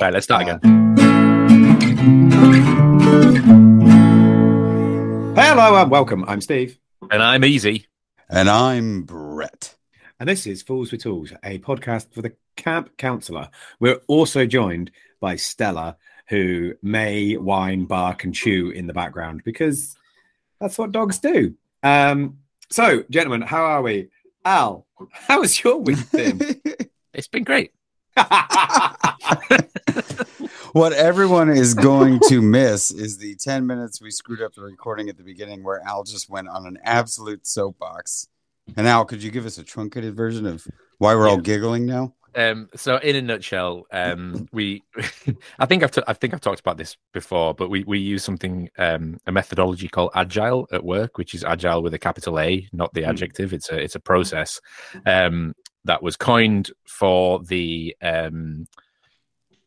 right, let's start again. Hello and welcome. I'm Steve. And I'm easy. And I'm Brett. And this is Fools with Tools, a podcast for the camp counselor. We're also joined by Stella, who may whine, bark, and chew in the background because that's what dogs do. Um, so, gentlemen, how are we? Al, how was your week been? It's been great. what everyone is going to miss is the 10 minutes we screwed up the recording at the beginning where Al just went on an absolute soapbox. And Al, could you give us a truncated version of why we're all giggling now? Um, so, in a nutshell, um, we, I think I've, t- I think I've talked about this before, but we, we use something, um, a methodology called agile at work, which is agile with a capital A, not the adjective. It's a, it's a process, um, that was coined for the, um,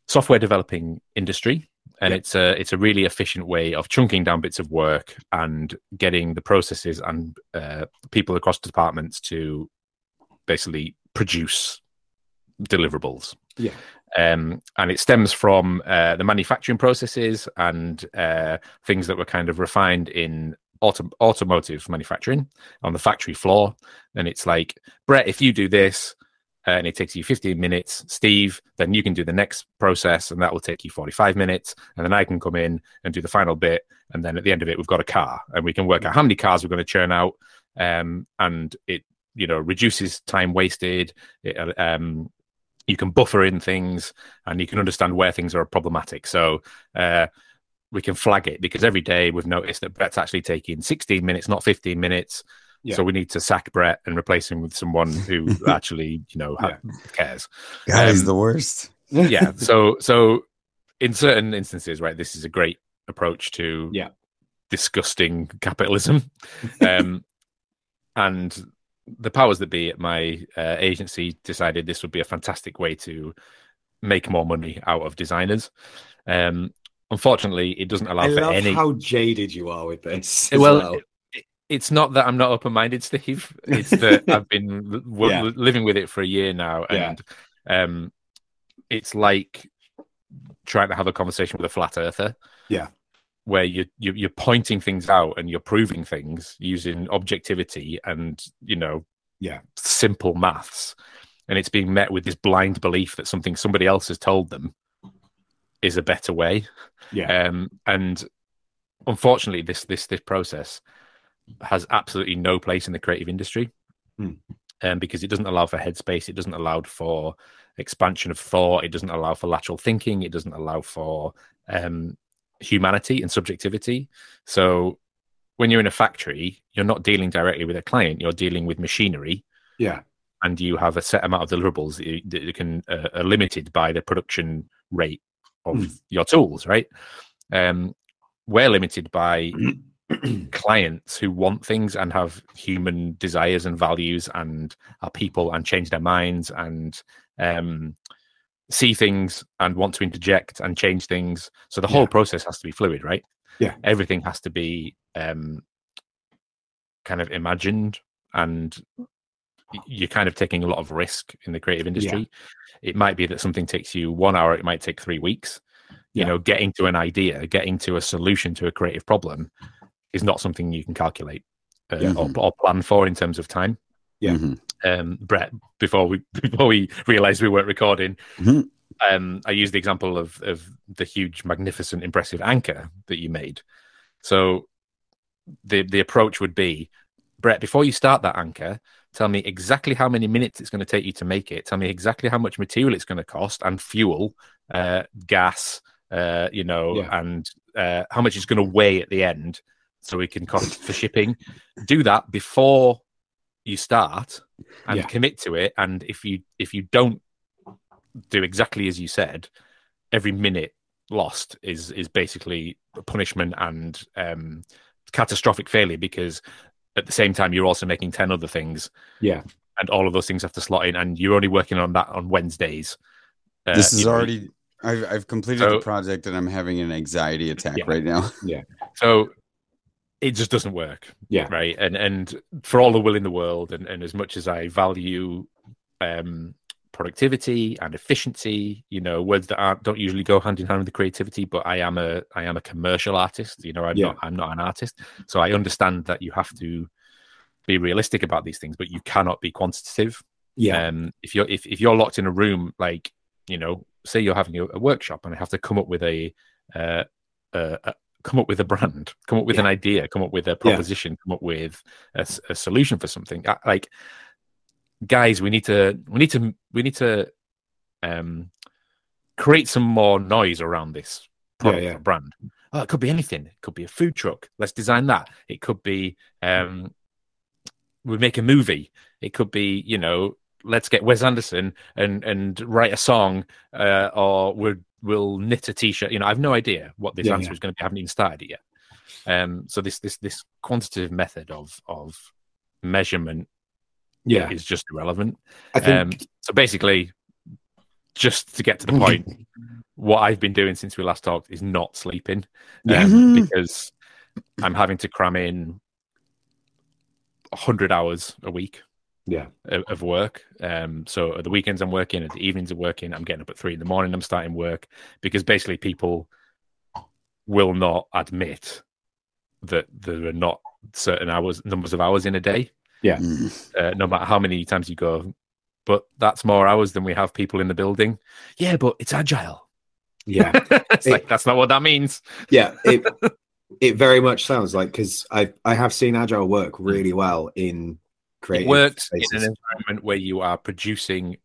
software developing industry and it's a it's a really efficient way of chunking down bits of work and getting the processes and uh, people across departments to basically produce deliverables. Yeah. Um, and it stems from uh, the manufacturing processes and uh, things that were kind of refined in auto- automotive manufacturing on the factory floor. And it's like, Brett, if you do this, uh, and it takes you 15 minutes, Steve, then you can do the next process, and that will take you 45 minutes. And then I can come in and do the final bit. And then at the end of it, we've got a car, and we can work out how many cars we're going to churn out. Um, and it, you know, reduces time wasted. It, um, you can buffer in things and you can understand where things are problematic. So uh, we can flag it because every day we've noticed that Brett's actually taking 16 minutes, not 15 minutes. Yeah. So we need to sack Brett and replace him with someone who actually, you know, yeah. cares. God, um, he's the worst. yeah. So, so in certain instances, right, this is a great approach to yeah disgusting capitalism. um, and the powers that be at my uh, agency decided this would be a fantastic way to make more money out of designers. Um, unfortunately, it doesn't allow I for any. How jaded you are with this. Well, well. It, it's not that I'm not open-minded, Steve. It's that I've been w- yeah. living with it for a year now, and yeah. um, it's like trying to have a conversation with a flat earther. Yeah where you, you you're pointing things out and you're proving things using objectivity and you know yeah simple maths and it's being met with this blind belief that something somebody else has told them is a better way yeah um and unfortunately this this this process has absolutely no place in the creative industry mm. um, because it doesn't allow for headspace it doesn't allow for expansion of thought it doesn't allow for lateral thinking it doesn't allow for um, humanity and subjectivity. So when you're in a factory, you're not dealing directly with a client, you're dealing with machinery. Yeah. And you have a set amount of deliverables that you can uh, are limited by the production rate of mm. your tools, right? Um, we're limited by clients who want things and have human desires and values and are people and change their minds and um, see things and want to interject and change things. So the whole yeah. process has to be fluid, right? Yeah. Everything has to be um, kind of imagined and you're kind of taking a lot of risk in the creative industry. Yeah. It might be that something takes you one hour, it might take three weeks. You yeah. know, getting to an idea, getting to a solution to a creative problem is not something you can calculate uh, yeah. or, or, plan for in terms of time. Yeah. Mm-hmm um, Brett before we before we realized we weren't recording. Mm-hmm. Um, I used the example of of the huge, magnificent, impressive anchor that you made. So the the approach would be, Brett, before you start that anchor, tell me exactly how many minutes it's going to take you to make it. Tell me exactly how much material it's going to cost and fuel, uh, gas, uh, you know, yeah. and uh, how much it's going to weigh at the end, so we can cost for shipping. Do that before you start and yeah. commit to it and if you if you don't do exactly as you said every minute lost is is basically punishment and um catastrophic failure because at the same time you're also making 10 other things yeah and all of those things have to slot in and you're only working on that on wednesdays uh, this is already I've, I've completed so, the project and i'm having an anxiety attack yeah, right now yeah so it just doesn't work. Yeah. Right. And and for all the will in the world, and, and as much as I value um, productivity and efficiency you know words that aren't don't usually go hand in hand with the creativity but i am a i am a commercial artist you know i'm Yeah. not i'm not an artist so i understand that you have to be realistic about these things but you cannot be quantitative Yeah. um if you're if, if you're locked in a room like you know say you're having a, a workshop and i have to come up with a uh a, a come up with a brand come up with an idea come up with a proposition come up with a solution for something I- like guys we need to we need to we need to um create some more noise around this product yeah. or brand. Oh, it could be anything. It could be a food truck. Let's design that. It could be um we make a movie. It could be you know let's get wes anderson and and write a song uh or we'll we'll knit a t-shirt. You know i've no idea what this Yeah, answer yeah. is going to be. I haven't even started it yet. Um so this this this quantitative method of of measurement Yeah. is just irrelevant I think. um, so basically, just to get to the point, what I've been doing since we last talked is not sleeping, Yeah. um, because I'm having to cram in hundred hours a week yeah. of, of work. Um, so at the weekends I'm working, at the evenings I'm working. I'm getting up at three in the morning. I'm starting work because basically people will not admit that there are not certain hours, numbers of hours in a day Mm. uh, no matter how many times you go. But that's more hours than we have people in the building. Yeah, but it's agile. Yeah. it's It- like that's not what that means. yeah. It, it very much sounds like because I I have seen agile work really well in creative It works spaces. in an environment where you are producing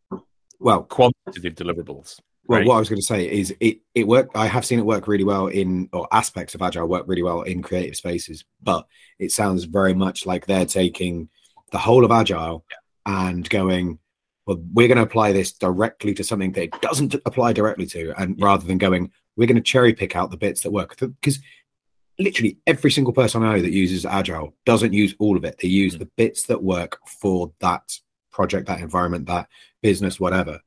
well, quantitative deliverables. Well, right? what I was going to say is it it work. I have seen it work really well in or aspects of agile work really well in creative spaces, but it sounds very much like they're taking the whole of agile and going, well, we're going to apply this directly to something that it doesn't apply directly to, and Yeah. rather than going, we're going to cherry pick out the bits that work because literally every single person I know that uses agile doesn't use all of it. They use Mm. the bits that work for that project, that environment, that business, whatever.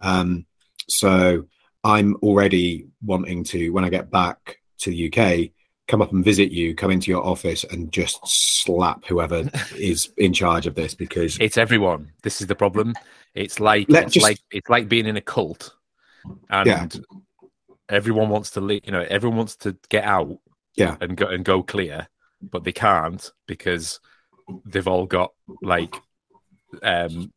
Um, so I'm already wanting to, when I get back to the UK, come up and visit you, come into your office and just slap whoever is in charge of this because It's everyone. This is the problem. It's like Let- it's just- like it's like being in a cult, and Yeah. everyone wants to leave. You know, everyone wants to get out. Yeah. and go and go clear, but they can't because they've all got like um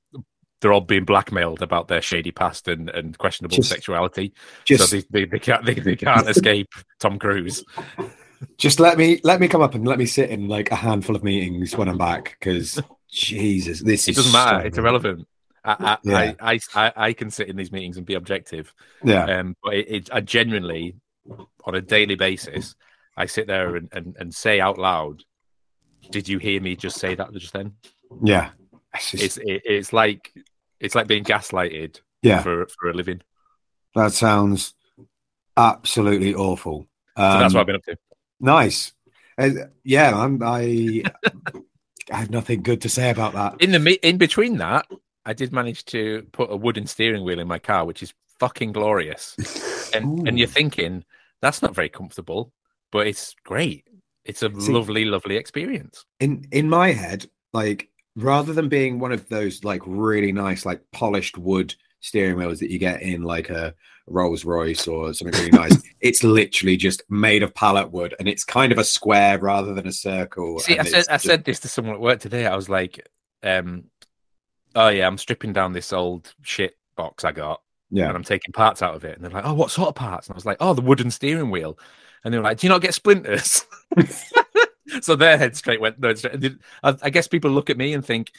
they're all being blackmailed about their shady past and, and questionable Just- sexuality. just so they, they, they can't they, they can't escape Tom Cruise. Just let me let me come up and let me sit in like a handful of meetings when I'm back because Jesus, this It doesn't matter. so- It's irrelevant. I I, Yeah. I, I, I can sit in these meetings and be objective. Yeah, Um, but it, it, I genuinely, on a daily basis, I sit there and, and, and say out loud, "Did you hear me just say that just then?" yeah, It's just- It's it, it's like it's like being gaslighted yeah. for for a living. That sounds absolutely awful. So that's Um, what I've been up to. Nice. Uh, yeah, I'm, I I have nothing good to say about that. In the in between that, I did manage to put a wooden steering wheel in my car, which is fucking glorious. And and you're thinking that's not very comfortable, but it's great. It's a See- lovely, lovely experience. In in my head, like rather than being one of those like really nice, like polished wood steering wheels that you get in like a Rolls Royce or something really nice, it's literally just made of pallet wood and it's kind of a square rather than a circle. See, I said it's I said this to someone at work today. I was like, um, "Oh yeah, I'm stripping down this old shit box I got, yeah, and I'm taking parts out of it." And they're like, "Oh, what sort of parts?" And I was like, "Oh, the wooden steering wheel." And they were like, "Do you not get splinters?" so their head straight went. No, straight. I guess people look at me and think,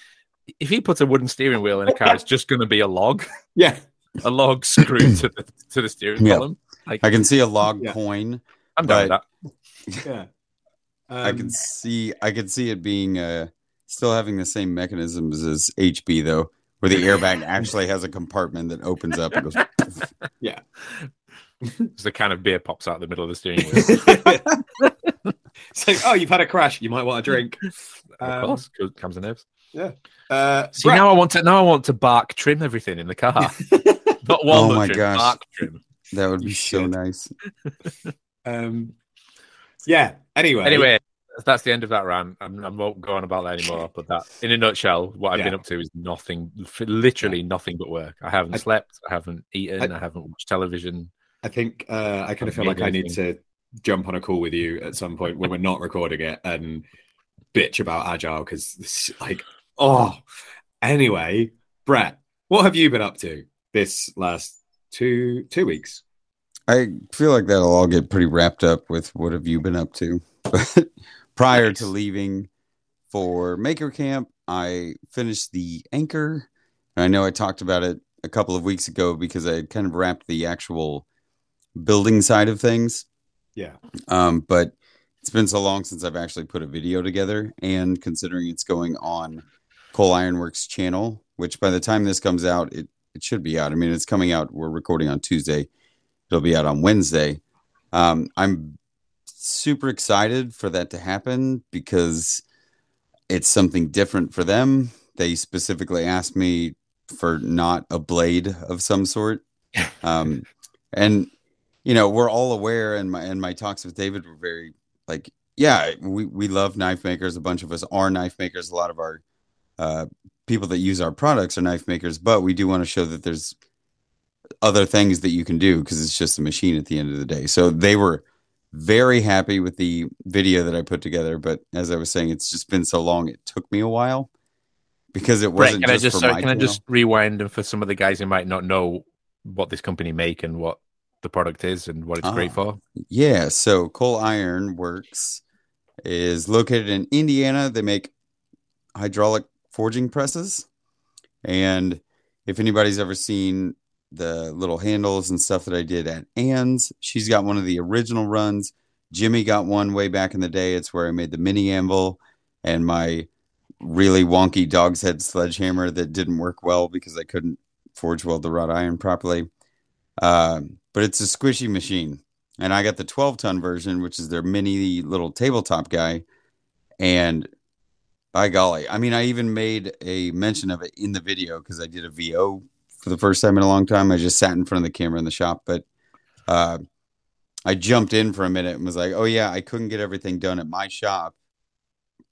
if he puts a wooden steering wheel in a car, it's just going to be a log, yeah, a log screwed to the to the steering Yeah. column. Like, I can see a log Yeah. coin. I'm down with that. yeah. I Um, can see I can see it being uh still having the same mechanisms as HB though, where the airbag actually has a compartment that opens up and goes Just a can of beer pops out the middle of the steering wheel. so, oh, you've had a crash. You might want a drink. of Um, course, comes- comes the nerves. Uh, See Brett- now I want to now I want to bark trim everything in the car. Not Oh walnut my trim, gosh. bark trim. that would be so nice. um, yeah. Anyway, Anyway, that's the end of that rant. I'm, I won't go on about that anymore. But that, in a nutshell, what I've Yeah. been up to is nothing, literally nothing but work. I haven't I- slept. I haven't eaten. I- I, haven't watched television. I think uh, I kind of feel like made I need to jump on a call with you at some point when we're not recording it and bitch about agile because like oh anyway brett what have you been up to this last two two weeks I feel like that'll all get pretty wrapped up with what have you been up to. But prior to leaving for Maker Camp, I finished the anchor. And I know I talked about it a couple of weeks ago because I had kind of wrapped the actual building side of things. yeah Um, but it's been so long since I've actually put a video together, and considering it's going on Coal Iron Works channel, which by the time this comes out, it it should be out. I mean, it's coming out. We're recording on Tuesday. It'll be out on Wednesday. Um, I'm super excited for that to happen because it's something different for them. They specifically asked me for not a blade of some sort. Um, and you know, we're all aware and my and my talks with David were very like, yeah, we, we love knife makers. A bunch of us are knife makers. A lot of our uh, people that use our products are knife makers, but we do want to show that there's other things that you can do because it's just a machine at the end of the day. So they were very happy with the video that I put together. But as I was saying, it's just been so long, it took me a while because it wasn't can I just, just for sorry, can I just rewind and for some of the guys who might not know what this company make and what the product is and what it's great Ah. for? Yeah, so Coal Iron Works is located in Indiana. They make hydraulic forging presses. And if anybody's ever seen the little handles and stuff that I did at Ann's, she's got one of the original runs. Jimmy got one way back in the day. It's where I made the mini anvil and my really wonky dog's head sledgehammer that didn't work well because I couldn't forge weld the wrought iron properly. Um, but it's a squishy machine and I got the 12 ton version, which is their mini little tabletop guy. And by golly, I mean, I even made a mention of it in the video because I did a VO for the first time in a long time. I just sat in front of the camera in the shop, but uh, I jumped in for a minute and was like, oh, yeah, I couldn't get everything done at my shop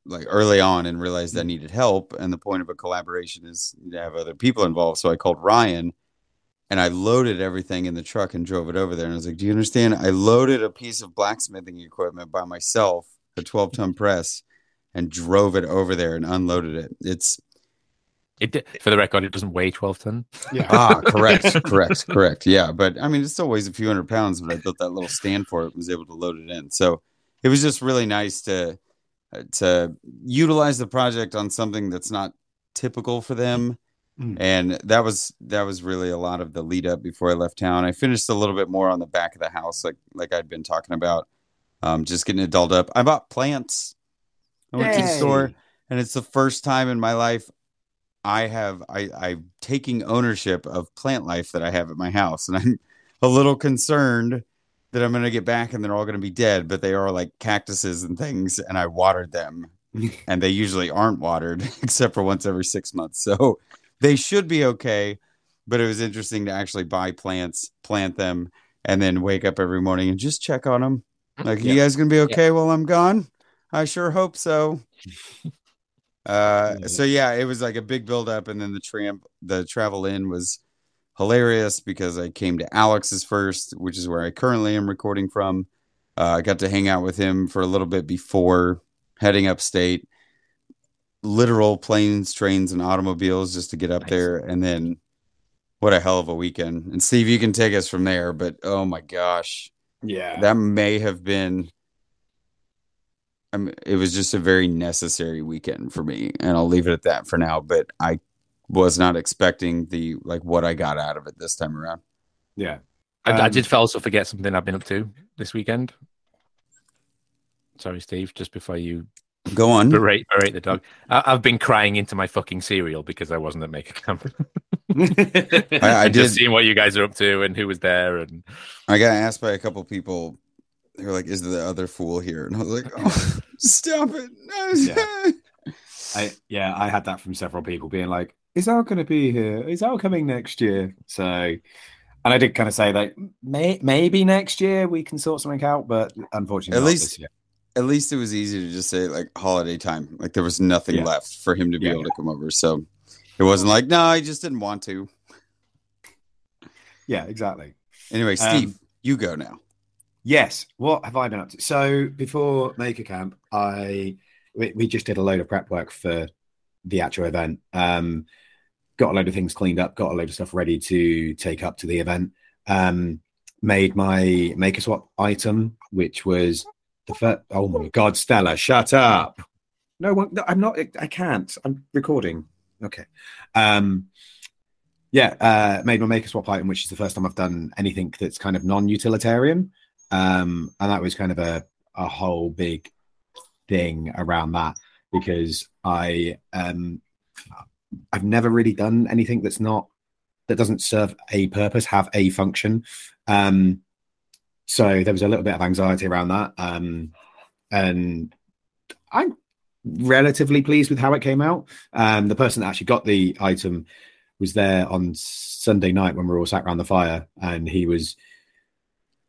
like early on and realized I needed help. And the point of a collaboration is to have other people involved. So I called Ryan and I loaded everything in the truck and drove it over there. And I was like, "Do you understand? I loaded a piece of blacksmithing equipment by myself, a 12 ton press, and drove it over there and unloaded it. It's It for the record, it doesn't weigh 12 ton. yeah ah, correct, correct, correct. Yeah, but I mean, it still weighs a few hundred pounds. But I built that little stand for it, and was able to load it in. So it was just really nice to uh, to utilize the project on something that's not typical for them. Mm. And that was that was really a lot of the lead up before I left town. I finished a little bit more on the back of the house, like like I'd been talking about, um, just getting it dolled up. I bought plants. I went to the store, and it's the first time in my life I have I I'm taking ownership of plant life that I have at my house, and I'm a little concerned that I'm going to get back and they're all going to be dead, but they are like cactuses and things, and I watered them, and they usually aren't watered except for once every six months, so they should be okay. But it was interesting to actually buy plants, plant them, and then wake up every morning and just check on them. Like, you guys gonna be okay while I'm gone? I sure hope so. Uh, so yeah, it was like a big build up, and then the tramp, the travel in was hilarious because I came to Alex's first, which is where I currently am recording from. Uh, I got to hang out with him for a little bit before heading upstate. Literal planes, trains, and automobiles just to get up Nice. there, and then what a hell of a weekend! And Steve, you can take us from there, but oh my gosh, yeah that may have been I mean, it was just a very necessary weekend for me and i'll leave it at that for now but i was not expecting the like what i got out of it this time around yeah I, I Um, did also forget something I've been up to this weekend. Sorry, Steve. Just before you go on berate, berate the dog, I, I've been crying into my fucking cereal because I wasn't at Maker Camp. I, I And just did seeing what you guys are up to and who was there, and i got asked by a couple people they were like is the other fool here and i was like oh, stop it I yeah, I had that from several people being like, "Is Al going to be here? Is Al coming next year?" So, and I did kind of say like, may, maybe next year we can sort something out, but unfortunately, At least- this year. at least it was easy to just say like holiday time. Like there was nothing Yeah. left for him to be Yeah. able to come over. So it wasn't like, no, I just didn't want to. Yeah, exactly. Anyway, Um, Steve, you go now. Yes. What have I been up to? So before Maker Camp, I we, we just did a load of prep work for the actual event. Um, got a load of things cleaned up, got a load of stuff ready to take up to the event. Um, made my Maker Swap item, which was the first. Oh my God, Stella, shut up! No one. No, I'm not. I can't. I'm recording. Okay. Um, yeah, uh, made my Maker Swap item, which is the first time I've done anything that's kind of non-utilitarian um and that was kind of a a whole big thing around that because i um i've never really done anything that's not that doesn't serve a purpose have a function. Um so there was a little bit of anxiety around that. Um and i'm relatively pleased with how it came out. Um the person that actually got the item was there on sunday night when we were all sat around the fire and he was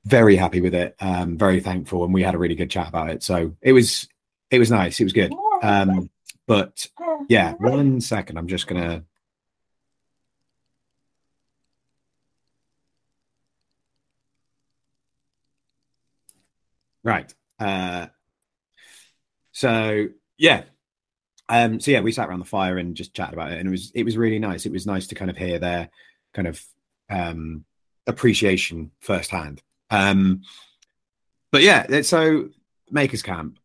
very happy with it um very thankful and we had a really good chat about it. So it was it was nice. It was good. Um but yeah one second. I'm just gonna right. Uh so yeah. Um so yeah we sat around the fire and just chatted about it and it was it was really nice. It was nice to kind of hear their kind of um appreciation firsthand um, but yeah, so Makers Camp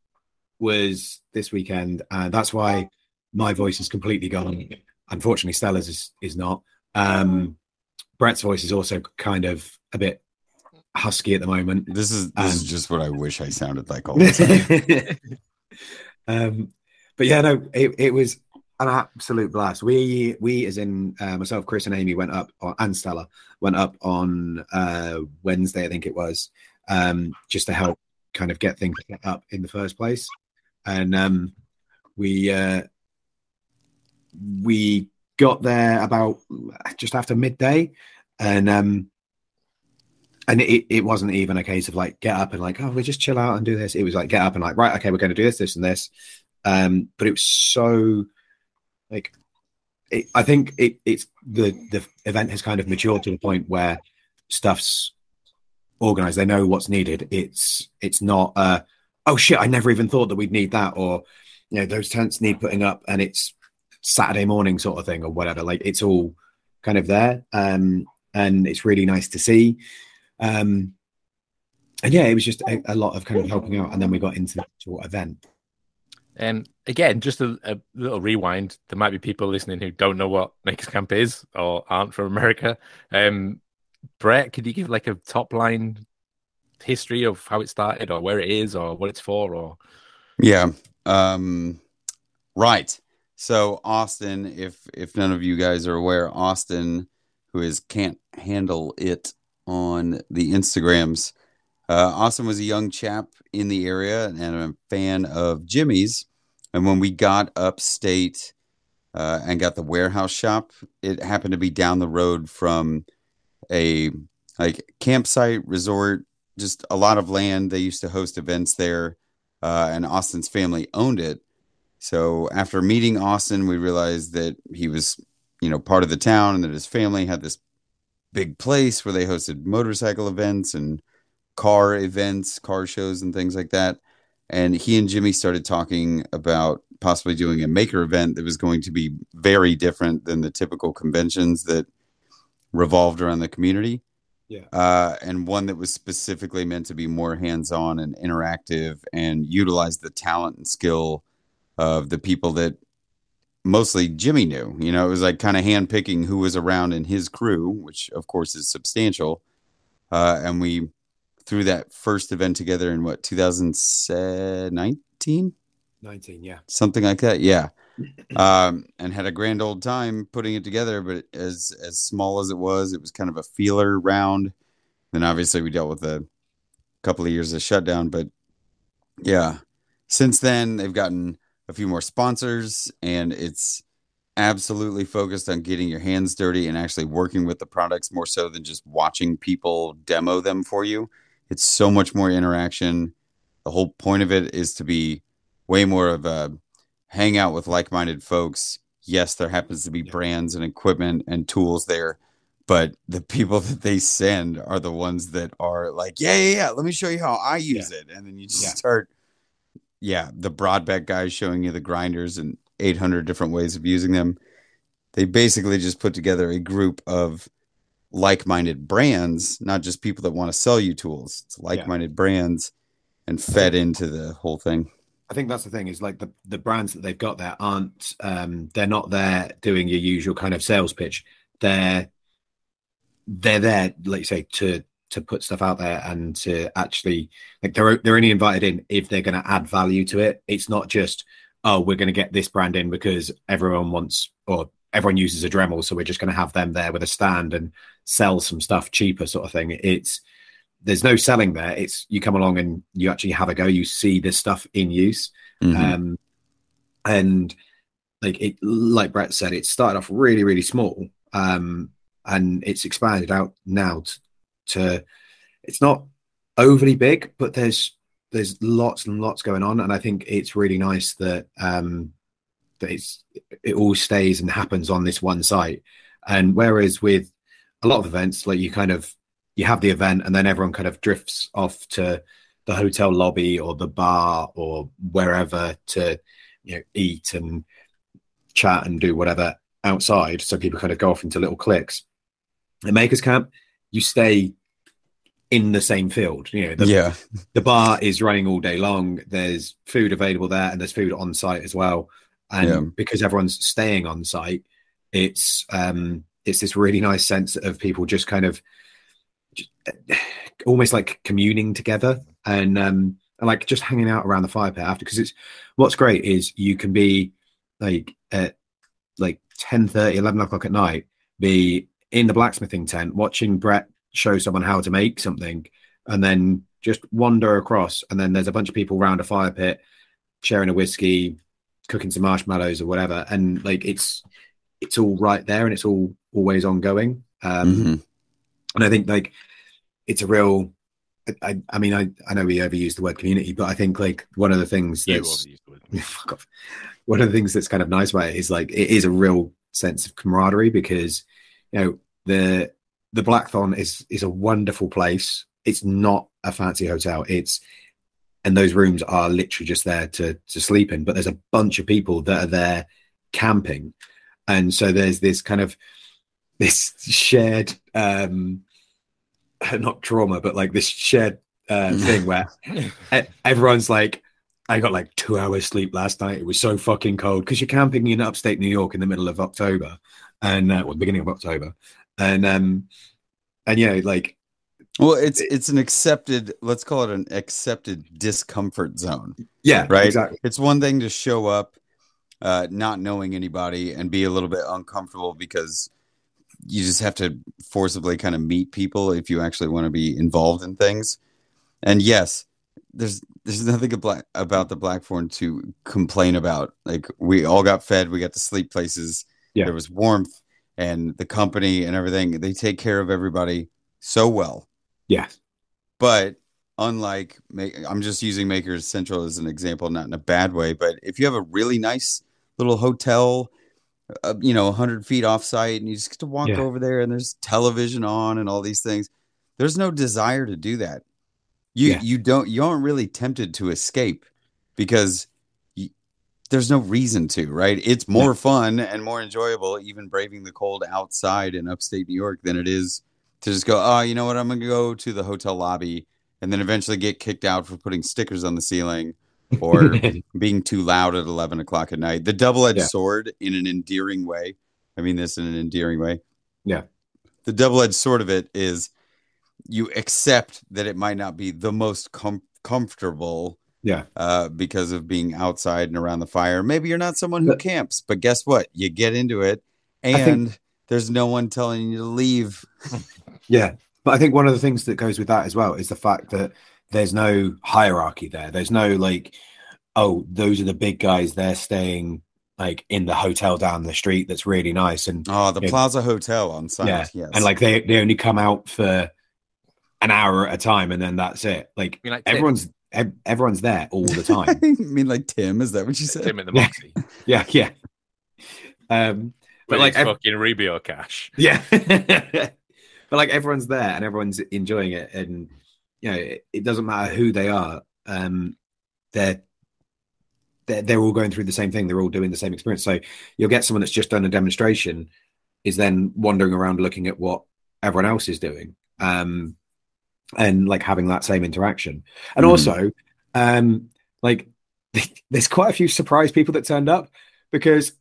was this weekend, and that's why my voice is completely gone. Unfortunately, Stella's is, is not. Um, Brett's voice is also kind of a bit husky at the moment. This is this is um, just what I wish I sounded like all the time. um, but yeah, no, it, it was an absolute blast. We we as in uh, myself, Chris, and Amy went up on, and Stella went up on uh, Wednesday, I think it was, um, just to help kind of get things up in the first place. And um, we uh, we got there about just after midday, and um, and it, it wasn't even a case of like get up and like oh we just chill out and do this. It was like get up and like right okay we're going to do this this and this. Um, but it was so like it, I think it, it's the the event has kind of matured to the point where stuff's organized. They know what's needed. It's it's not uh oh shit, I never even thought that we'd need that, or you know, those tents need putting up and it's Saturday morning sort of thing or whatever. Like it's all kind of there. Um and it's really nice to see. Um and yeah, it was just a, a lot of kind of helping out, and then we got into the actual event. Um, again, just a, a little rewind. There might be people listening who don't know what Makers Camp is or aren't from America. Um, Brett, could you give like a top line history of how it started or where it is or what it's for? Or Yeah. Um, right. So Austin, if if none of you guys are aware, Austin, who is can't handle it on the Instagrams, uh, Austin was a young chap in the area and a fan of Jimmy's. And when we got upstate uh, and got the warehouse shop, it happened to be down the road from a like campsite resort, just a lot of land. They used to host events there uh, and Austin's family owned it. So after meeting Austin, we realized that he was, you know, part of the town and that his family had this big place where they hosted motorcycle events and car events, car shows, and things like that. And he and Jimmy started talking about possibly doing a maker event that was going to be very different than the typical conventions that revolved around the community Yeah. uh, and one that was specifically meant to be more hands-on and interactive and utilize the talent and skill of the people that mostly Jimmy knew. You know, it was like kind of handpicking who was around in his crew, which of course is substantial. Uh, and we threw that first event together in what 2019, 19, yeah. something like that. Yeah. Um, and had a grand old time putting it together, but as as small as it was, it was kind of a feeler round. Then obviously we dealt with a couple of years of shutdown, but yeah, since then they've gotten a few more sponsors, and it's absolutely focused on getting your hands dirty and actually working with the products more so than just watching people demo them for you. It's so much more interaction. the whole point of it is to be way more of a hangout with like-minded folks. Yes, there happens to be Yeah. brands and equipment and tools there, but the people that they send are the ones that are like, yeah, yeah, yeah. Let me show you how I use it, and then you just Yeah. start. Yeah, the Brodbeck guys showing you the grinders and 800 different ways of using them. They basically just put together a group of like-minded brands, not just people that want to sell you tools. It's like-minded brands and fed into the whole thing. I think that's the thing is like the the brands that they've got there aren't um they're not there doing your usual kind of sales pitch. They're they're there, like you say, to to put stuff out there and to actually like they're they're only invited in if they're going to add value to it. It's not just oh we're going to get this brand in because everyone wants or everyone uses a Dremel, so we're just going to have them there with a stand and sell some stuff cheaper, sort of thing. It's there's no selling there. It's you come along and you actually have a go. You see this stuff in use, Mhm. um, and like it, like Brett said, it started off really, really small, um, and it's expanded out now to, to it's not overly big, but there's there's lots and lots going on, and I think it's really nice that um, that it's it all stays and happens on this one site. And whereas with a lot of events, like you kind of you have the event and then everyone kind of drifts off to the hotel lobby or the bar or wherever to you know eat and chat and do whatever outside. So people kind of go off into little cliques. At Makers Camp, you stay in the same field. You know, the, yeah, the bar is running all day long. There's food available there, and there's food on site as well. And Yeah. because everyone's staying on site, it's um, it's this really nice sense of people just kind of j- almost like communing together and um, and like just hanging out around the fire pit after. Because it's what's great is you can be like at like 10 11 o'clock at night, be in the blacksmithing tent watching Brett show someone how to make something and then just wander across and then there's a bunch of people around a fire pit sharing a whiskey cooking some marshmallows or whatever and like it's it's all right there and it's all always ongoing um Mhm. and i think like it's a real I, I i mean i i know we overuse the word community but i think like one of the things that's overused the word. fuck off. One of the things that's kind of nice about it is like it is a real sense of camaraderie because you know the the Blackthorn is is a wonderful place. It's not a fancy hotel. It's and those rooms are literally just there to to sleep in. But there's a bunch of people that are there camping, and so there's this kind of this shared um not trauma, but like this shared uh, thing where everyone's like, I got like two hours sleep last night. It was so fucking cold because you're camping in upstate New York in the middle of October and uh, well, beginning of October, and um, and you know, like Well, it's it's an accepted, let's call it an accepted discomfort zone. yeah, Right. exactly, It's one thing to show up uh not knowing anybody and be a little bit uncomfortable because you just have to forcibly kind of meet people if you actually want to be involved in things. And yes, there's there's nothing about the Blackthorn to complain about. Like we all got fed, we got to sleep places. Yeah. There was warmth and the company and everything. They take care of everybody so well. Yeah, But unlike, I'm just using Makers Central as an example, not in a bad way. But if you have a really nice little hotel, uh, you know, 100 feet off site, and you just get to walk Yeah. over there, and there's television on and all these things, there's no desire to do that. You Yeah. you don't you aren't really tempted to escape because you, there's no reason to, right? It's more fun and more enjoyable, even braving the cold outside in upstate New York, than it is to just go, oh, you know what? I'm going to go to the hotel lobby and then eventually get kicked out for putting stickers on the ceiling or being too loud at 11 o'clock at night. The double edged Yeah. sword in an endearing way. I mean, this in an endearing way. Yeah. The double edged sword of it is you accept that it might not be the most com- comfortable yeah, uh, because of being outside and around the fire. Maybe you're not someone who But- camps, but guess what? You get into it and there's no one telling you to leave. yeah. But I think one of the things that goes with that as well is the fact that there's no hierarchy there. There's no like, oh, those are the big guys. They're staying like in the hotel down the street. That's really nice and Oh, the Yeah. Plaza Hotel on site. Yeah, Yes. and like they they only come out for an hour at a time and then that's it like like everyone's ev- everyone's there all the time. I mean, like Tim, is that what you said? Tim in the Yeah. Moxie. yeah, yeah. Um, but but like, like ev- fucking Rubio cash. yeah, but like everyone's there and everyone's enjoying it, and you know, it, it doesn't matter who they are. Um, they're they're, they're all going through the same thing. They're all doing the same experience. So you'll get someone that's just done a demonstration, is then wandering around looking at what everyone else is doing, um, and like having that same interaction. And Mhm. also, um, like there's quite a few surprise people that turned up because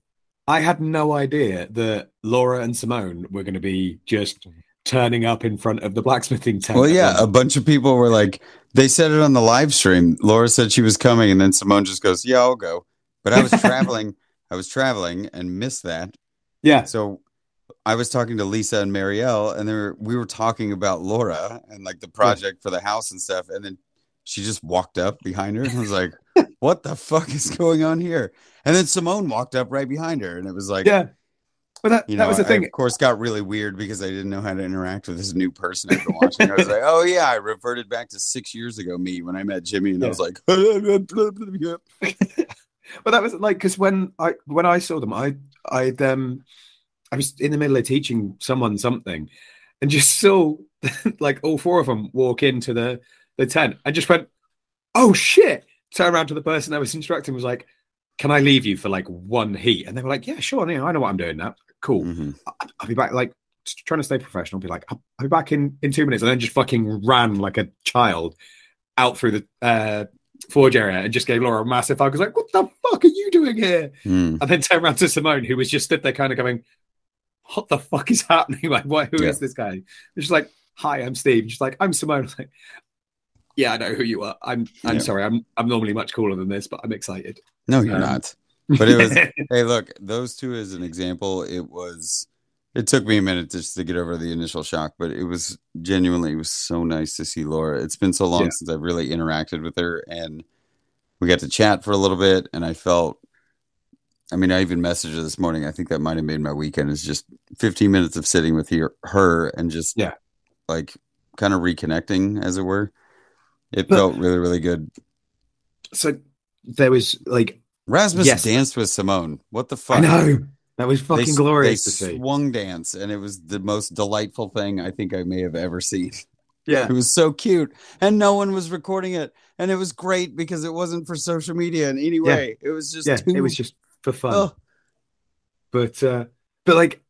I had no idea that Laura and Simone were going to be just turning up in front of the blacksmithing tent. Well, yeah, a bunch of people were like, they said it on the live stream. Laura said she was coming, and then Simone just goes, "Yeah, I'll go." But I was traveling. I was traveling and missed that. yeah, So I was talking to Lisa and Marielle, and they were, we were talking about Laura and like the project for the house and stuff. And then she just walked up behind her and was like, "What the fuck is going on here?" And then Simone walked up right behind her, and it was like, yeah. But that, you that know, was the I, thing. of course, got really weird because I didn't know how to interact with this new person I've been watching. I was like, "Oh yeah, I reverted back to six years ago me when I met Jimmy," and I was like, but that was like because when I when I saw them, I I'd um I was in the middle of teaching someone something, and just saw like all four of them walk into the the tent. I just went, oh shit! Turn around to the person I was instructing was like, can I leave you for like one heat? And they were like, yeah, sure. You know, I know what I'm doing now. Cool. Mhm. I- I'll be back. Like trying to stay professional. Be like, I'll, I'll be back in in two minutes, and then just fucking ran like a child out through the uh, forge area and just gave Laura a massive hug. I was like, what the fuck are you doing here? Mm. And then turned around to Simone, who was just stood there, kind of going, what the fuck is happening? Like, what? Who is Yeah. this guy? And She's like, hi, I'm Steve. She's like, I'm Simone. I was like, yeah, I know who you are. I'm I'm Yeah. sorry. I'm I'm normally much cooler than this, but I'm excited. No, you're Um, not. But it was hey, look, those two as an example, it was it took me a minute just to get over the initial shock, but it was genuinely it was so nice to see Laura. It's been so long Yeah. since I've really interacted with her and we got to chat for a little bit and I felt I mean, I even messaged her this morning. I think that might have made my weekend is just 15 minutes of sitting with her, her and just Yeah. like kind of reconnecting as it were. It But- felt really, really good. so there was like, Rasmus Yes. danced with Simone. What the fuck? I know that was fucking s- glorious they to see. Swung dance, and it was the most delightful thing I think I may have ever seen. Yeah, It was so cute, and no one was recording it, and it was great because it wasn't for social media in any way. It was just yeah, too, it was just for fun. oh, but uh but like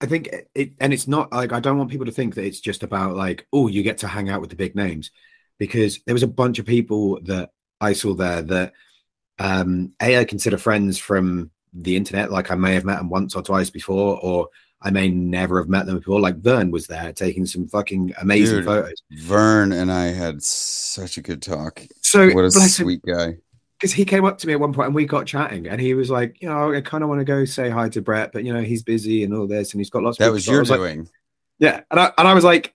i think it and it's not like i don't want people to think that it's just about like oh you get to hang out with the big names because there was a bunch of people that i saw there that um a i consider friends from the internet like i may have met them once or twice before or i may never have met them before like vern was there taking some fucking amazing Dude. photos Vern and I had such a good talk. so What a bless him sweet guy. because he came up to me at one point and we got chatting and he was like you know i kind of want to go say hi to brett but you know he's busy and all this and he's got lots of That people was your like, doing. Yeah, and I and I was like,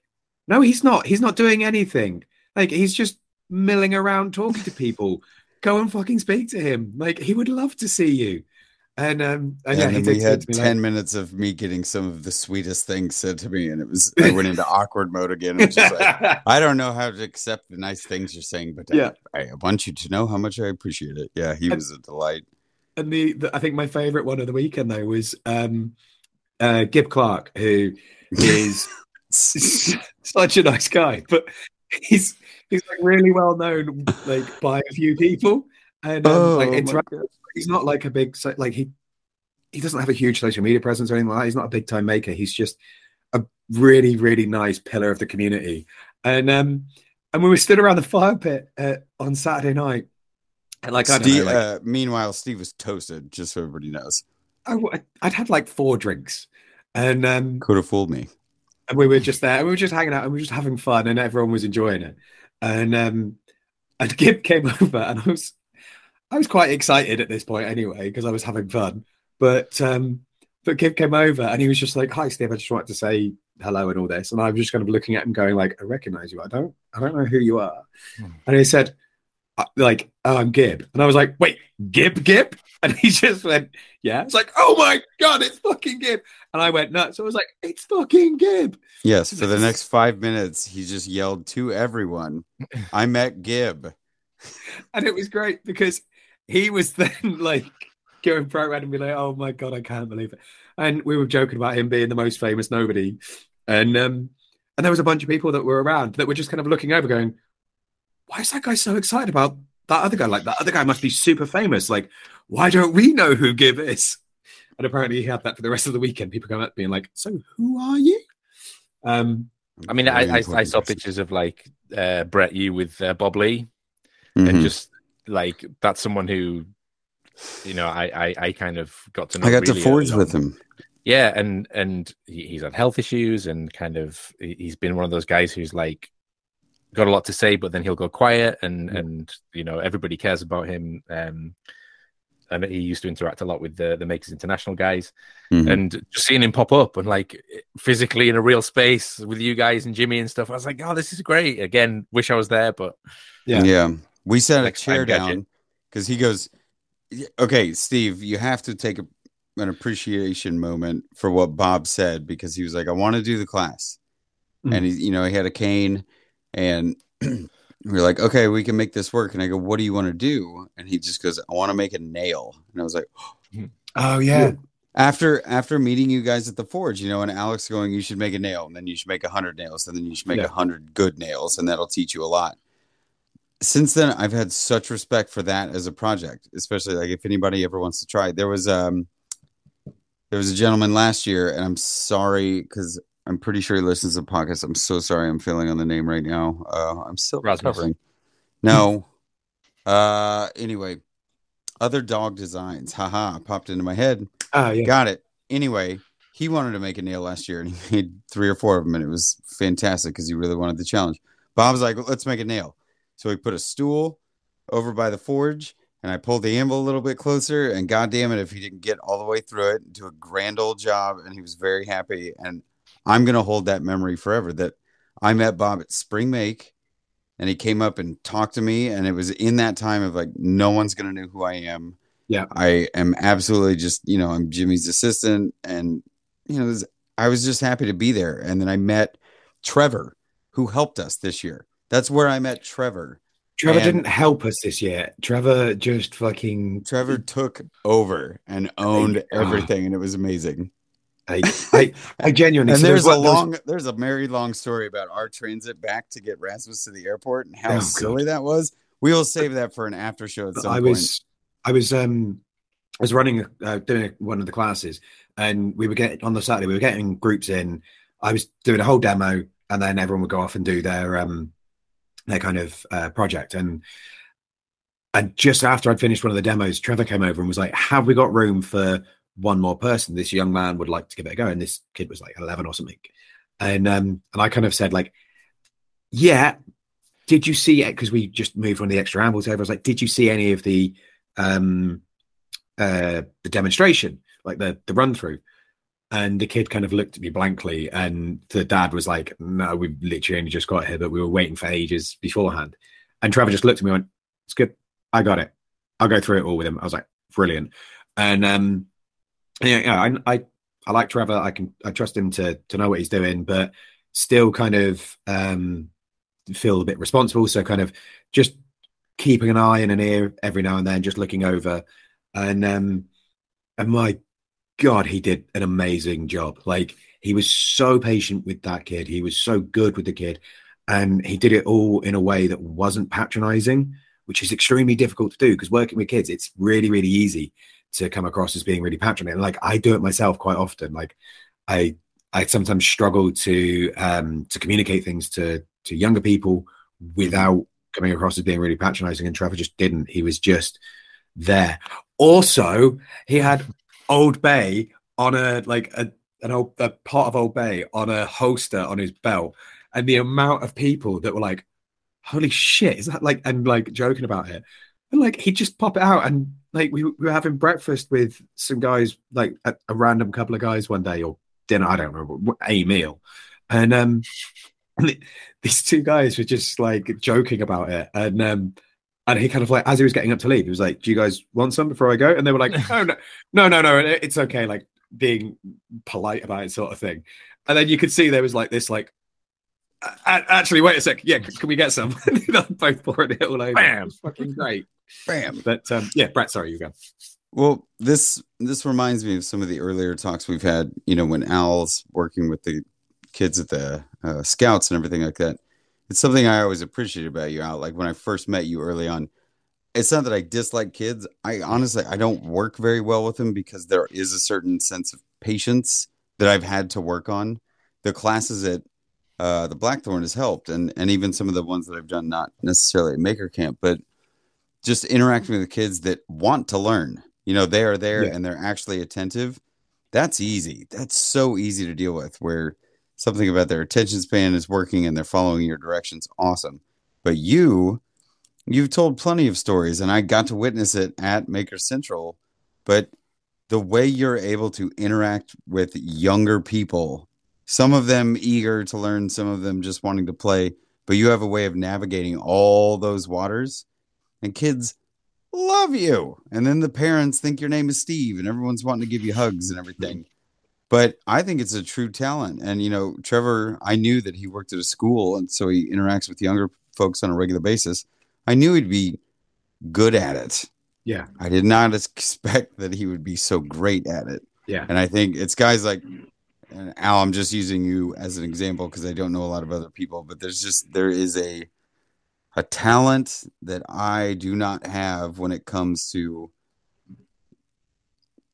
no, he's not. He's not doing anything. Like he's just milling around talking to people. Go and fucking speak to him. Like he would love to see you. And um, and, And, yeah, he we had me, 10 like, minutes of me getting some of the sweetest things said to me. And it was, I went into awkward mode again. Just like, I don't know how to accept the nice things you're saying, but Yeah. I, I want you to know how much I appreciate it. Yeah, he And- was a delight. and the, the I think my favorite one of the weekend though was um, uh, Gib Clark, who is such a nice guy, but he's he's like really well known like by a few people, and um, Oh my interact- he's not like a big so- like he he doesn't have a huge social media presence or anything like that. He's not a big time maker. He's just a really really nice pillar of the community, and um and we were stood around the fire pit uh, on Saturday night, and like I don't Steve, know, like, uh, meanwhile, Steve was toasted, just so everybody knows. I, I'd had like four drinks, and um Could have fooled me. And we were just there and we were just hanging out and we were just having fun and everyone was enjoying it. And um and Gib came over and I was I was quite excited at this point anyway because I was having fun. But um but Gib came over and he was just like hi Steve I just wanted to say hello and all this. And I was just kind of looking at him going like I recognize you. I don't I don't know who you are. Hmm. and he said uh, like oh, I'm Gib. And I was like wait Gib Gib? And he just went yeah. It's like oh my god it's fucking Gib. And I went nuts. I was like it's fucking Gib. Yes, for the next five minutes, he just yelled to everyone, I met Gib. and it was great because he was then like going pro and be like, "Oh my god, I can't believe it." And we were joking about him being the most famous nobody, and um, and there was a bunch of people that were around that were just kind of looking over, going, "Why is that guy so excited about that other guy? Like that other guy must be super famous. Like, why don't we know who Gib is?" And apparently, he had that for the rest of the weekend. People come up being like, "So who are you?" Um, I mean, I, I, I saw pictures of like uh, Brett you with uh, Bob Lee, Mhm. and just like that's someone who, you know, I I, I kind of got to know. I got really to forge with him. Yeah, and and he's had health issues, and kind of he's been one of those guys who's like got a lot to say, but then he'll go quiet, and Yeah. and you know everybody cares about him. Um, and he used to interact a lot with the the Makers International guys, Mhm. and just seeing him pop up and like physically in a real space with you guys and Jimmy and stuff, I was like, oh, this is great. Again, wish I was there, but Yeah. Yeah. We set Next a chair down because he goes, Okay, Steve, you have to take a, an appreciation moment for what Bob said because he was like, I want to do the class. Mm. And he, you know, he had a cane and we're like, Okay, we can make this work. And I go, What do you want to do? And he just goes, I want to make a nail. And I was like, oh yeah, after after meeting you guys at the forge, you know, and Alex going, you should make a nail, and then you should make a hundred nails, and then you should make a Yeah. hundred good nails, and that'll teach you a lot. Since then, I've had such respect for that as a project, especially like if anybody ever wants to try. it. There was um, there was a gentleman last year, and I'm sorry because I'm pretty sure he listens to the podcast. I'm so sorry, I'm failing on the name right now. Uh, I'm still Rasmus. recovering. No. uh, anyway, other dog designs. Haha, popped into my head. oh yeah. Got it. Anyway, he wanted to make a nail last year and he made three or four of them and it was fantastic because he really wanted the challenge. Bob's like, let's make a nail. So we put a stool over by the forge and I pulled the anvil a little bit closer and god damn it if he didn't get all the way through it, and do a grand old job and he was very happy and I'm going to hold that memory forever that I met Bob at Spring Make and he came up and talked to me and it was in that time of like no one's going to know who I am. Yeah. I am absolutely just, you know, I'm Jimmy's assistant and you know, was- I was just happy to be there and then I met Trevor who helped us this year. That's where I met Trevor. Trevor And- didn't help us this year. Trevor just fucking. Trevor took over and owned Ah. everything and it was amazing. I, I, I genuinely. And so there there's a long, there's a very long story about our transit back to get Rasmus to the airport and how Oh, God. silly that was. We will save that for an after show at some I point. was, I was, um, I was running, uh, doing one of the classes, and we were getting on the Saturday. We were getting groups in. I was doing a whole demo, and then everyone would go off and do their, um, their kind of uh, project. And and just after I'd finished one of the demos, Trevor came over and was like, "Have we got room for one more person? This young man would like to give it a go." And this kid was like eleven or something, and um, and I kind of said like, "Yeah." Did you see it? Because we just moved of the extra ambles over. I was like, "Did you see any of the um uh the demonstration, like the the run through?" And the kid kind of looked at me blankly, and the dad was like, "No, we literally only just got here, but we were waiting for ages beforehand." And Trevor just looked at me and went, "It's good. I got it. I'll go through it all with him." I was like, "Brilliant." And um, yeah, I, I I like Trevor. I can I trust him to to know what he's doing, but still kind of um feel a bit responsible. So kind of just keeping an eye and an ear every now and then, just looking over. And um, and my God, he did an amazing job. Like he was so patient with that kid. He was so good with the kid, and he did it all in a way that wasn't patronizing, which is extremely difficult to do because working with kids, it's really really easy to come across as being really patronizing. Like I do it myself quite often. Like I I sometimes struggle to um to communicate things to to younger people without coming across as being really patronizing. And Trevor just didn't. He was just there. Also, he had Old Bay on a like a an old a part of Old Bay on a holster on his belt, and the amount of people that were like, "Holy shit!" Is that like and like joking about it, and like he'd just pop it out and like we, we were having breakfast with some guys like a, a random couple of guys one day or dinner I don't remember a meal, and um these two guys were just like joking about it. And um and he kind of like as he was getting up to leave he was like do you guys want some before i go? And they were like oh no no no no it's okay like being polite about it sort of thing. And then you could see there was like this like actually, wait a sec. Yeah, can we get some? Both pouring it all over. Bam. It's fucking great. Bam. But um, yeah, Brett, sorry, you go. Well, this this reminds me of some of the earlier talks we've had. You know, when Al's working with the kids at the uh, scouts and everything like that. It's something I always appreciate about you, Al. Like when I first met you early on, it's not that I dislike kids. I honestly I don't work very well with them because there is a certain sense of patience that I've had to work on. The classes at uh, the Blackthorn has helped, and and even some of the ones that I've done, not necessarily at Maker Camp, but just interacting with the kids that want to learn. You know, they are there Yeah. and they're actually attentive. That's easy. That's so easy to deal with. Where something about their attention span is working and they're following your directions. Awesome. But you, you've told plenty of stories, and I got to witness it at Maker Central. But the way you're able to interact with younger people, some of them eager to learn, some of them just wanting to play, but you have a way of navigating all those waters, and kids love you. And then the parents think your name is Steve, and everyone's wanting to give you hugs and everything. But I think it's a true talent. And, you know, Trevor, I knew that he worked at a school, and so he interacts with younger folks on a regular basis. I knew he'd be good at it. Yeah. I did not expect that he would be so great at it. Yeah. And I think it's guys like and Al, I'm just using you as an example because I don't know a lot of other people, but there's just there is a a talent that I do not have when it comes to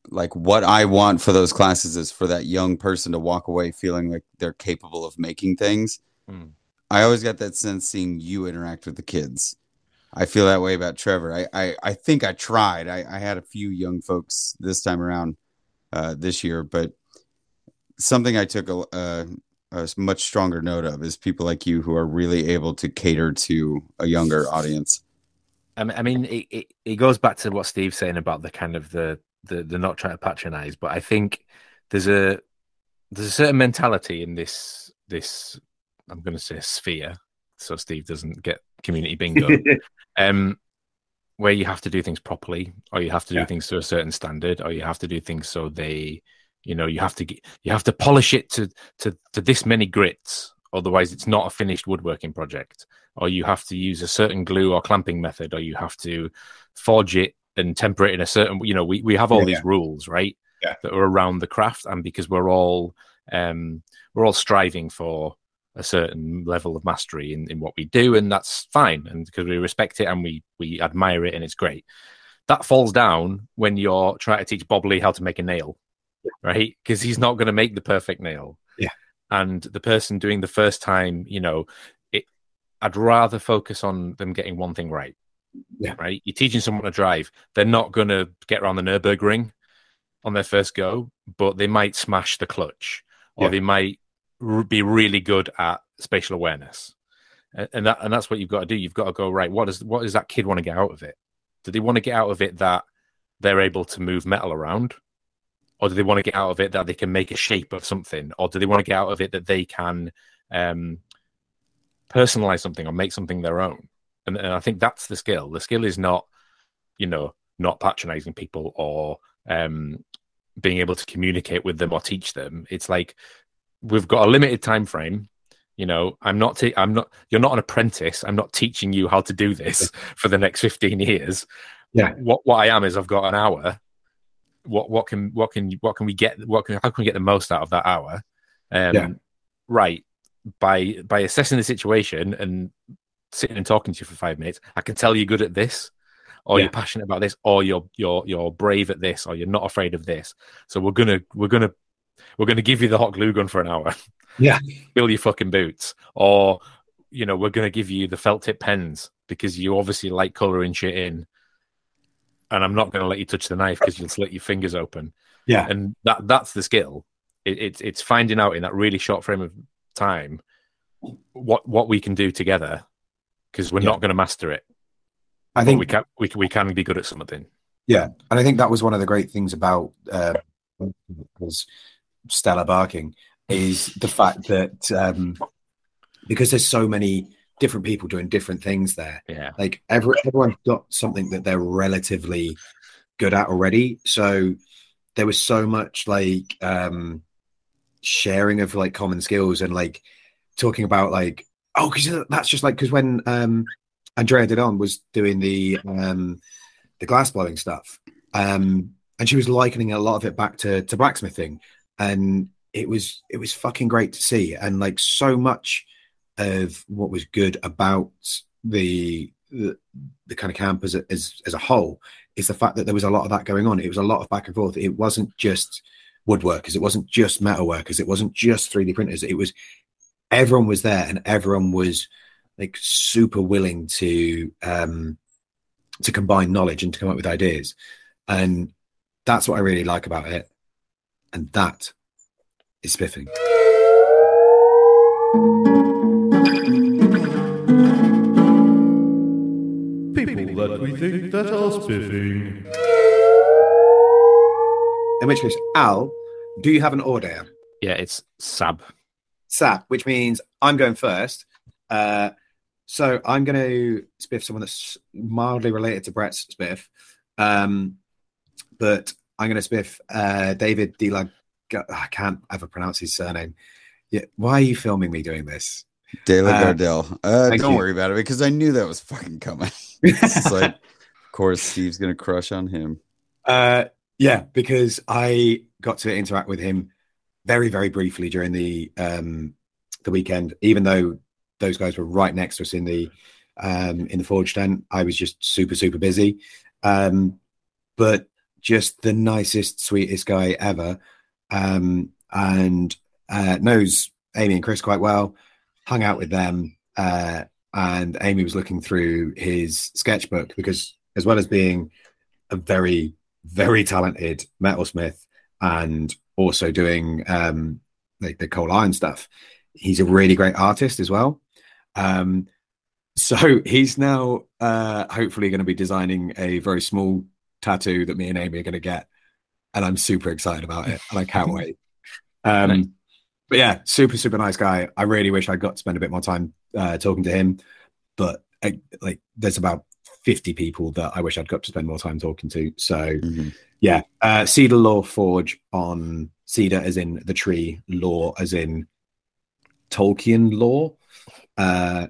like what I want for those classes is for that young person to walk away feeling like they're capable of making things. Hmm. I always got that sense seeing you interact with the kids. I feel that way about Trevor. I I, I think I tried. I, I had a few young folks this time around uh, this year, but something I took a, a, a much stronger note of is people like you who are really able to cater to a younger audience. I mean, I mean it, it, it goes back to what Steve's saying about the kind of the, the the not trying to patronize, but I think there's a there's a certain mentality in this this I'm going to say sphere, so Steve doesn't get community bingo, um, where you have to do things properly, or you have to do Yeah. things to a certain standard, or you have to do things so they, you know, you have to get you have to polish it to to to this many grits, otherwise it's not a finished woodworking project or you have to use a certain glue or clamping method, or you have to forge it and temper it in a certain. You know, we we have all Yeah, these yeah. rules, right? Yeah. That are around the craft, and because we're all um, we're all striving for a certain level of mastery in, in what we do, and that's fine, and because we respect it and we we admire it, and it's great. That falls down when you're trying to teach Bob Lee how to make a nail, right? Because he's not going to make the perfect nail. Yeah. And the person doing the first time, you know, it, I'd rather focus on them getting one thing right. Yeah. Right. You're teaching someone to drive. They're not going to get around the Nurburgring on their first go, but they might smash the clutch or Yeah. they might r- be really good at spatial awareness. And, and that and that's what you've got to do. You've got to go right. What does what does that kid want to get out of it? Do they want to get out of it that they're able to move metal around? Or do they want to get out of it that they can make a shape of something? Or do they want to get out of it that they can um, personalize something or make something their own? And, and I think that's the skill. The skill is not, you know, not patronizing people or um, being able to communicate with them or teach them. It's like we've got a limited time frame. You know, I'm not. Te- I'm not. You're not an apprentice. I'm not teaching you how to do this for the next 15 years. Yeah. What What I am is I've got an hour. What What can What can What can we get? What can How can we get the most out of that hour? Um, Yeah. Right. By by assessing the situation and sitting and talking to you for five minutes, I can tell you're good at this, or Yeah. you're passionate about this, or you're you're you're brave at this, or you're not afraid of this. So we're gonna we're gonna we're gonna give you the hot glue gun for an hour. Yeah. Fill your fucking boots, or you know we're gonna give you the felt tip pens because you obviously like coloring shit in. And I'm not going to let you touch the knife because you'll slit your fingers open. Yeah. And that that's the skill. It, it's it's finding out in that really short frame of time what what we can do together because we're Yeah. not going to master it. I think we can we can, we can be good at something. Yeah, and I think that was one of the great things about uh, was Stella barking is the fact that um, because there's so many different people doing different things there, Yeah. like every, everyone's got something that they're relatively good at already. So there was so much like um, sharing of like common skills and like talking about like, oh, because that's just like because when um, Andrea Didon was doing the um, the glass blowing stuff, um, and she was likening a lot of it back to to blacksmithing, and it was it was fucking great to see, and like so much of what was good about the the, the kind of camp as a, as as a whole is the fact that there was a lot of that going on. It was a lot of back and forth. It wasn't just woodworkers. It wasn't just metal workers. It wasn't just 3D printers. It was everyone was there and everyone was like super willing to um to combine knowledge and to come up with ideas. And that's what I really like about it. And that is spiffing. Think that are spiffing. In which case, Al, do you have an order? Yeah, it's Sab. Sap, which means I'm going first. Uh, so I'm going to spiff someone that's mildly related to Brett's spiff. Um, but I'm going to spiff uh, David De La. I can't ever pronounce his surname. Yeah, why are you filming me doing this? De La Uh, Gardelle. Uh, don't you. worry about it because I knew that was fucking coming. it's like, of course, Steve's gonna crush on him. Uh, yeah, because I got to interact with him very, very briefly during the um, the weekend. Even though those guys were right next to us in the um, in the forge tent, I was just super, super busy. Um, but just the nicest, sweetest guy ever, um, and uh, knows Amy and Chris quite well. Hung out with them, uh, and Amy was looking through his sketchbook because, as well as being a very very talented metalsmith and also doing um like the coal iron stuff he's a really great artist as well um so he's now uh hopefully going to be designing a very small tattoo that me and amy are going to get and i'm super excited about it and i can't wait um. But yeah super super nice guy i really wish i got to spend a bit more time uh talking to him but I, like there's about 50 people that I wish I'd got to spend more time talking to. So Mhm. yeah, uh, Cedar Lore Forge on Cedar as in the tree, lore as in Tolkien lore. Uh,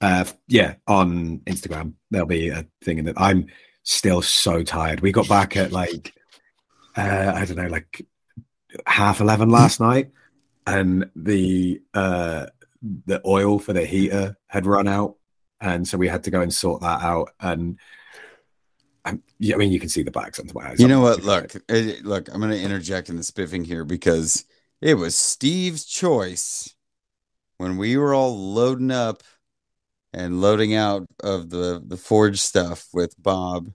uh, yeah, on Instagram there'll be a thing in that. I'm still so tired. We got back at like uh, I don't know, like half eleven last night, and the uh, the oil for the heater had run out, and so we had to go and sort that out. And um, yeah, I mean, you can see the bags under my eyes. You know what? Look, eh, look. I'm gonna interject in the spiffing here because it was Steve's choice when we were all loading up and loading out of the the forge stuff with Bob.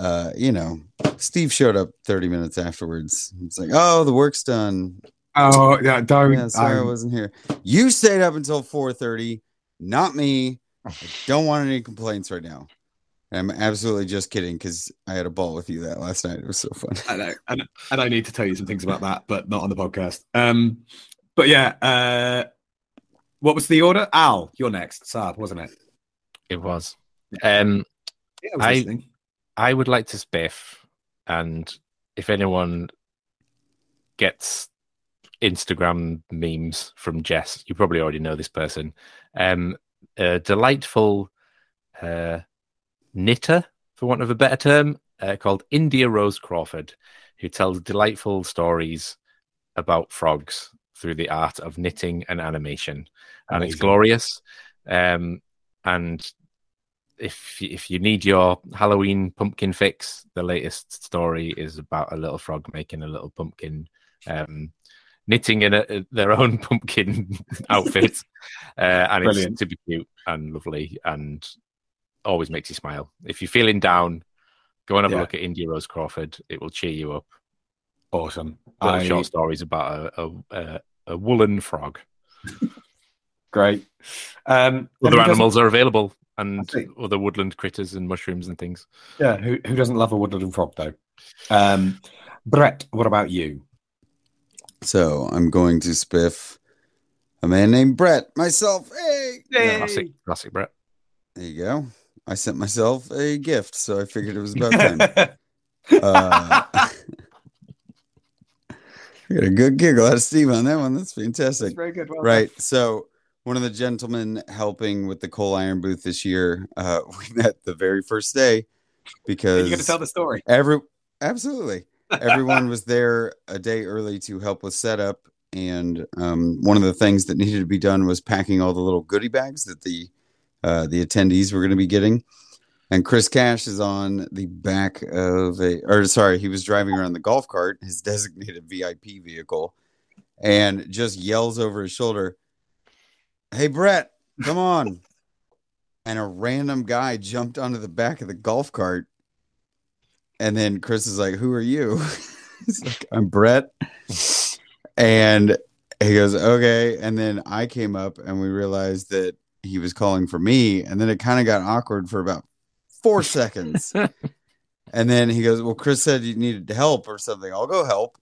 Uh, you know, Steve showed up 30 minutes afterwards. It's like, oh, the work's done. Oh, yeah, don't. Yeah, sorry I I'm- wasn't here. You stayed up until 4:30, not me. I don't want any complaints right now. I'm absolutely just kidding because I had a ball with you that last night. It was so fun. I know, and, and I need to tell you some things about that, but not on the podcast. Um, but yeah, uh, what was the order? Al, you're next. Saab, wasn't it? It was. Um, Yeah, I was I- listening. I would like to spiff, and if anyone gets Instagram memes from Jess, you probably already know this person. Um, a delightful uh, knitter, for want of a better term, uh, called India Rose Crawford, who tells delightful stories about frogs through the art of knitting and animation, and it's glorious. Um, and if if you need your Halloween pumpkin fix, the latest story is about a little frog making a little pumpkin, um, knitting in a, their own pumpkin outfit, uh, and Brilliant. it's super cute and lovely, and always makes you smile. If you're feeling down, go and have Yeah. a look at India Rose Crawford. It will cheer you up. Awesome. I- short stories about a, a, a, a woolen frog. Great. Um, Other animals are available, and other woodland critters and mushrooms and things. Yeah, who, who doesn't love a woodland frog though? Um, Brett, what about you? So I'm going to spiff a man named Brett myself. Hey, Yay. Classic, classic Brett. there you go. I sent myself a gift, so I figured it was about time. uh, got a good giggle out of Steve on that one. That's That's fantastic. very good. Well Right. So one of the gentlemen helping with the coal iron booth this year, uh, we met the very first day because You're going to tell the story. every absolutely everyone was there a day early to help with setup. And um, one of the things that needed to be done was packing all the little goodie bags that the uh, the attendees were going to be getting. And Chris Cash is on the back of a, or sorry, he was driving around the golf cart, his designated VIP vehicle, and just yells over his shoulder, Hey, Brett, come on. and a random guy jumped onto the back of the golf cart. And then Chris is like, Who are you? He's like, I'm Brett. And he goes, Okay. And then I came up and we realized that he was calling for me. And then it kind of got awkward for about four seconds. and then he goes, Well, Chris said you needed help or something. I'll go help.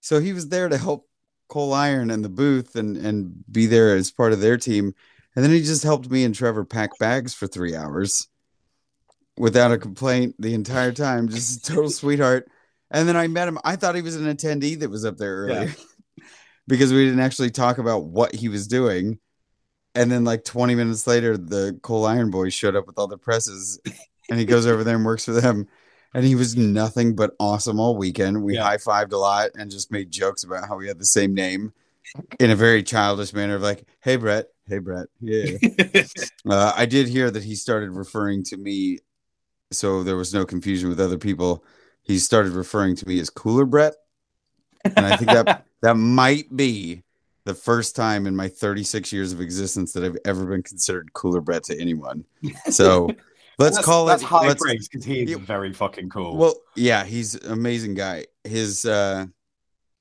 So he was there to help Coal Iron and the booth and, and be there as part of their team. And then he just helped me and Trevor pack bags for three hours without a complaint the entire time. Just a total sweetheart. And then I met him. I thought he was an attendee that was up there earlier because we didn't actually talk about what he was doing. And then, like 20 minutes later, the Coal Iron Boys showed up with all the presses and he goes over there and works for them. And he was nothing but awesome all weekend. We Yeah. high fived a lot and just made jokes about how we had the same name in a very childish manner of like, hey, Brett. Hey, Brett. Yeah. Uh, I did hear that he started referring to me, so there was no confusion with other people. He started referring to me as Cooler Brett, and I think that that might be the first time in my 36 years of existence that I've ever been considered Cooler Brett to anyone. So let's that's, call that's it. high let's- praise because he is very fucking cool. well, yeah, he's an amazing guy. His uh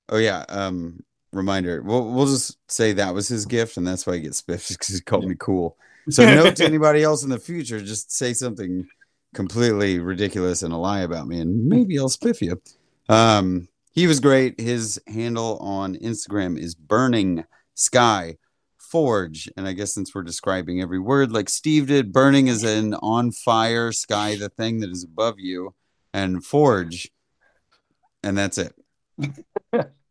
oh yeah, um reminder. We'll we'll just say that was his gift and that's why he gets spiffed because he called me cool. So note to anybody else in the future, just say something completely ridiculous and a lie about me, and maybe I'll spiff you. Um, he was great. His handle on Instagram is Burning Sky Forge, and I guess since we're describing every word like Steve did, burning is an on fire sky, the thing that is above you, and forge, and that's it.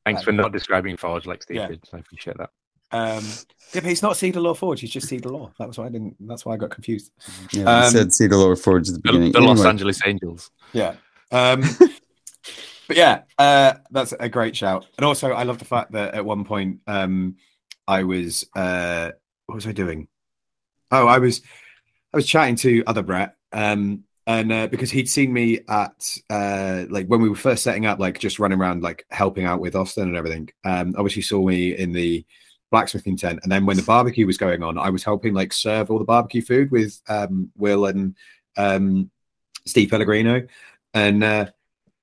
Thanks for not describing Forge like Steve Yeah. did. I appreciate that. um, yeah, but he's not Cedar Lore Forge. He's just Cedar Lore. That was why I didn't. That's why I got confused. Yeah, Um, he said Cedar Lower Forge at the The, beginning. the Los Anyway, Angeles Angels. Yeah. Um, but yeah, uh, that's a great shout. And also, I love the fact that at one point um, I was uh, what was I doing? Oh, I was I was chatting to other Brett, um, and uh, because he'd seen me at uh, like when we were first setting up, like just running around, like helping out with Austin and everything. Um, obviously, saw me in the blacksmithing tent, and then when the barbecue was going on, I was helping like serve all the barbecue food with um, Will and um, Steve Pellegrino, and uh,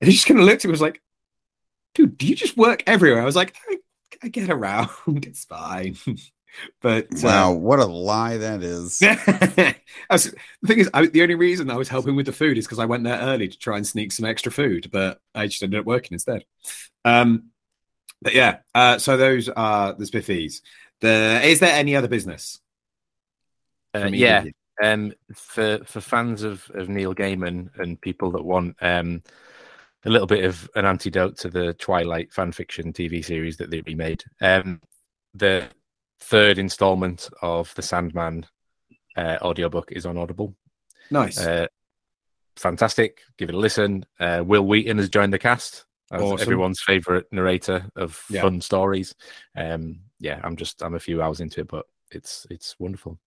he just kind of looked at me was like, "Dude, do you just work everywhere?" I was like, "I, I get around, it's fine." but uh, wow, what a lie that is. Was- the thing is, I, the only reason I was helping with the food is because I went there early to try and sneak some extra food, but I just ended up working instead. Um, but yeah, uh, so those are the spiffies. The is there any other business? Uh, yeah, either of you? um, for for fans of, of Neil Gaiman and people that want um, a little bit of an antidote to the Twilight fan fiction TV series that they remade, um, the third installment of the Sandman uh, audiobook is on Audible. Nice. Uh, fantastic. Give it a listen. Uh, Wil Wheaton has joined the cast as Awesome. everyone's favorite narrator of Yeah. fun stories. Um, yeah, I'm just I'm a few hours into it, but it's it's wonderful.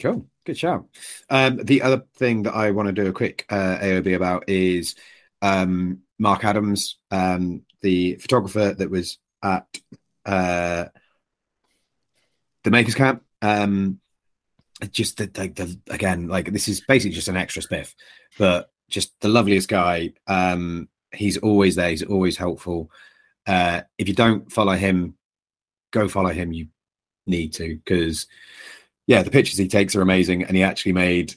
Cool. Good shout. Um, the other thing that I want to do a quick uh, AOB about is um, Mark Adams, um, the photographer that was at uh, the Makers Camp. Um, just the, the, the again, like this is basically just an extra spiff, but just the loveliest guy. Um, he's always there. He's always helpful. Uh, if you don't follow him, go follow him. You need to because yeah, the pictures he takes are amazing, and he actually made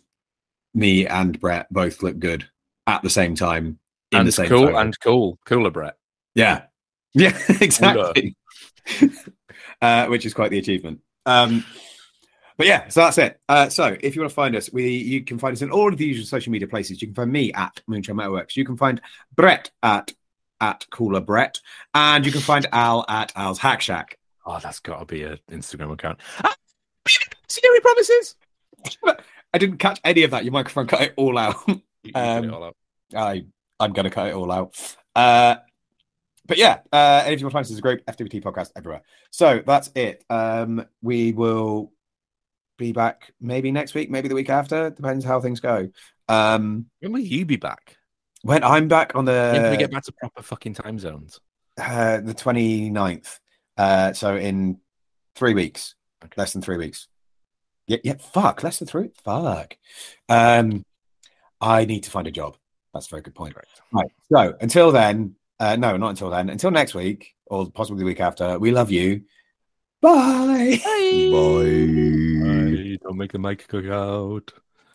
me and Brett both look good at the same time in and the same cool photo. and cool, cooler Brett. yeah, yeah, exactly. uh, which is quite the achievement. Um, but yeah, so that's it. Uh, so if you want to find us, we you can find us in all of the usual social media places. You can find me at Moonshine Metalworks. You can find Brett at at Cooler Brett, and you can find Al at Al's Hack Shack. Oh, that's got to be an Instagram account. Ah, Scary promises. I didn't catch any of that. Your microphone cut it all out. You it Um, all out. I I'm gonna cut it all out. Uh, but yeah, uh, if you want to More Finance is a great FWT podcast everywhere. So that's it. Um, we will be back maybe next week, maybe the week after. Depends how things go. Um, When will you be back? when I'm back on the. when we get back to proper fucking time zones? uh, the 29th, uh, so in three weeks, Okay. less than three weeks. Yeah, yeah. Fuck, less than three. Fuck. Um, I need to find a job. That's a very good point. Correct. Right. So until then, uh, no, not until then. Until next week, or possibly the week after. We love you. Bye. Bye. Hey, don't make the mic cook out.